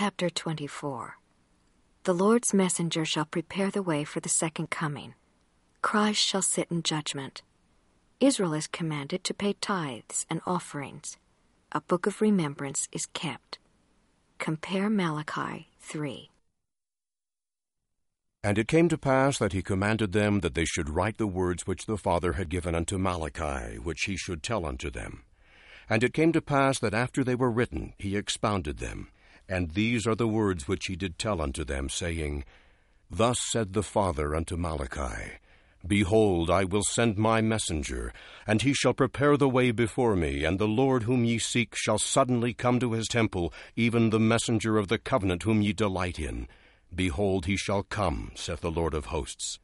Chapter 24 The Lord's messenger shall prepare the way for the second coming. Christ shall sit in judgment. Israel is commanded to pay tithes and offerings. A book of remembrance is kept. Compare Malachi 3. And it came to pass that he commanded them that they should write the words which the Father had given unto Malachi, which he should tell unto them. And it came to pass that after they were written, he expounded them. And these are the words which he did tell unto them, saying, Thus said the Father unto Malachi, Behold, I will send my messenger, and he shall prepare the way before me, and the Lord whom ye seek shall suddenly come to his temple, even the messenger of the covenant whom ye delight in. Behold, he shall come, saith the Lord of hosts.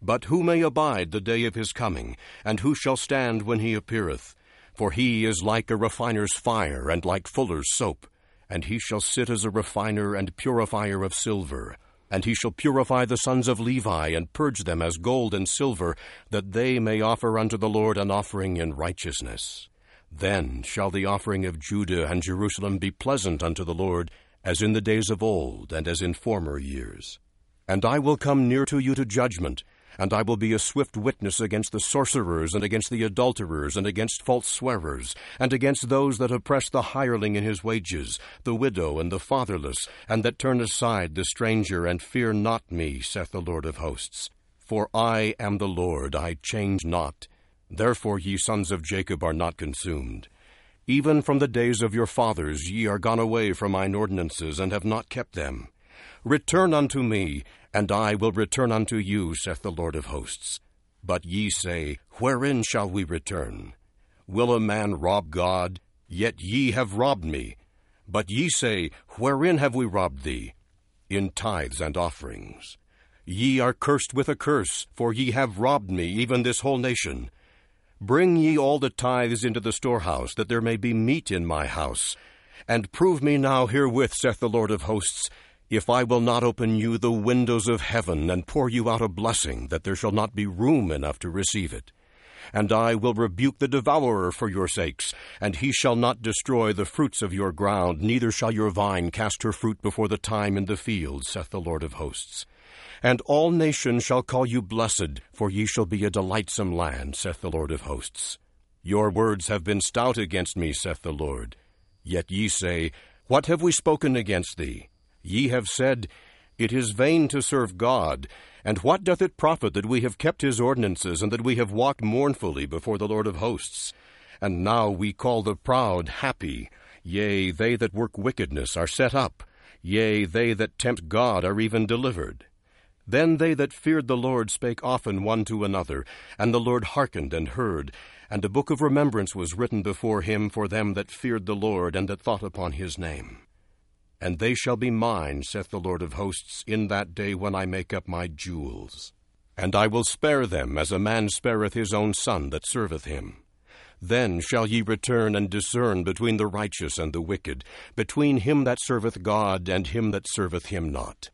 But who may abide the day of his coming, and who shall stand when he appeareth? For he is like a refiner's fire, and like fuller's soap and he shall sit as a refiner and purifier of silver. And he shall purify the sons of Levi, and purge them as gold and silver, that they may offer unto the Lord an offering in righteousness. Then shall the offering of Judah and Jerusalem be pleasant unto the Lord, as in the days of old, and as in former years. And I will come near to you to judgment, and I will be a swift witness against the sorcerers, and against the adulterers, and against false swearers, and against those that oppress the hireling in his wages, the widow and the fatherless, and that turn aside the stranger, and fear not me, saith the Lord of hosts. For I am the Lord, I change not. Therefore ye sons of Jacob are not consumed. Even from the days of your fathers ye are gone away from mine ordinances, and have not kept them. Return unto me, and I will return unto you, saith the Lord of hosts. But ye say, Wherein shall we return? Will a man rob God? Yet ye have robbed me. But ye say, Wherein have we robbed thee? In tithes and offerings. Ye are cursed with a curse, for ye have robbed me, even this whole nation. Bring ye all the tithes into the storehouse, that there may be meat in my house. And prove me now herewith, saith the Lord of hosts, if I will not open you the windows of heaven and pour you out a blessing, that there shall not be room enough to receive it. And I will rebuke the devourer for your sakes, and he shall not destroy the fruits of your ground, neither shall your vine cast her fruit before the time in the field, saith the Lord of hosts. And all nations shall call you blessed, for ye shall be a delightsome land, saith the Lord of hosts. Your words have been stout against me, saith the Lord. Yet ye say, What have we spoken against thee? Ye have said, It is vain to serve God. And what doth it profit that we have kept his ordinances, and that we have walked mournfully before the Lord of hosts? And now we call the proud happy. Yea, they that work wickedness are set up. Yea, they that tempt God are even delivered. Then they that feared the Lord spake often one to another, and the Lord hearkened and heard. And a book of remembrance was written before him for them that feared the Lord, and that thought upon his name. And they shall be mine, saith the Lord of hosts, in that day when I make up my jewels. And I will spare them, as a man spareth his own son that serveth him. Then shall ye return and discern between the righteous and the wicked, between him that serveth God and him that serveth him not.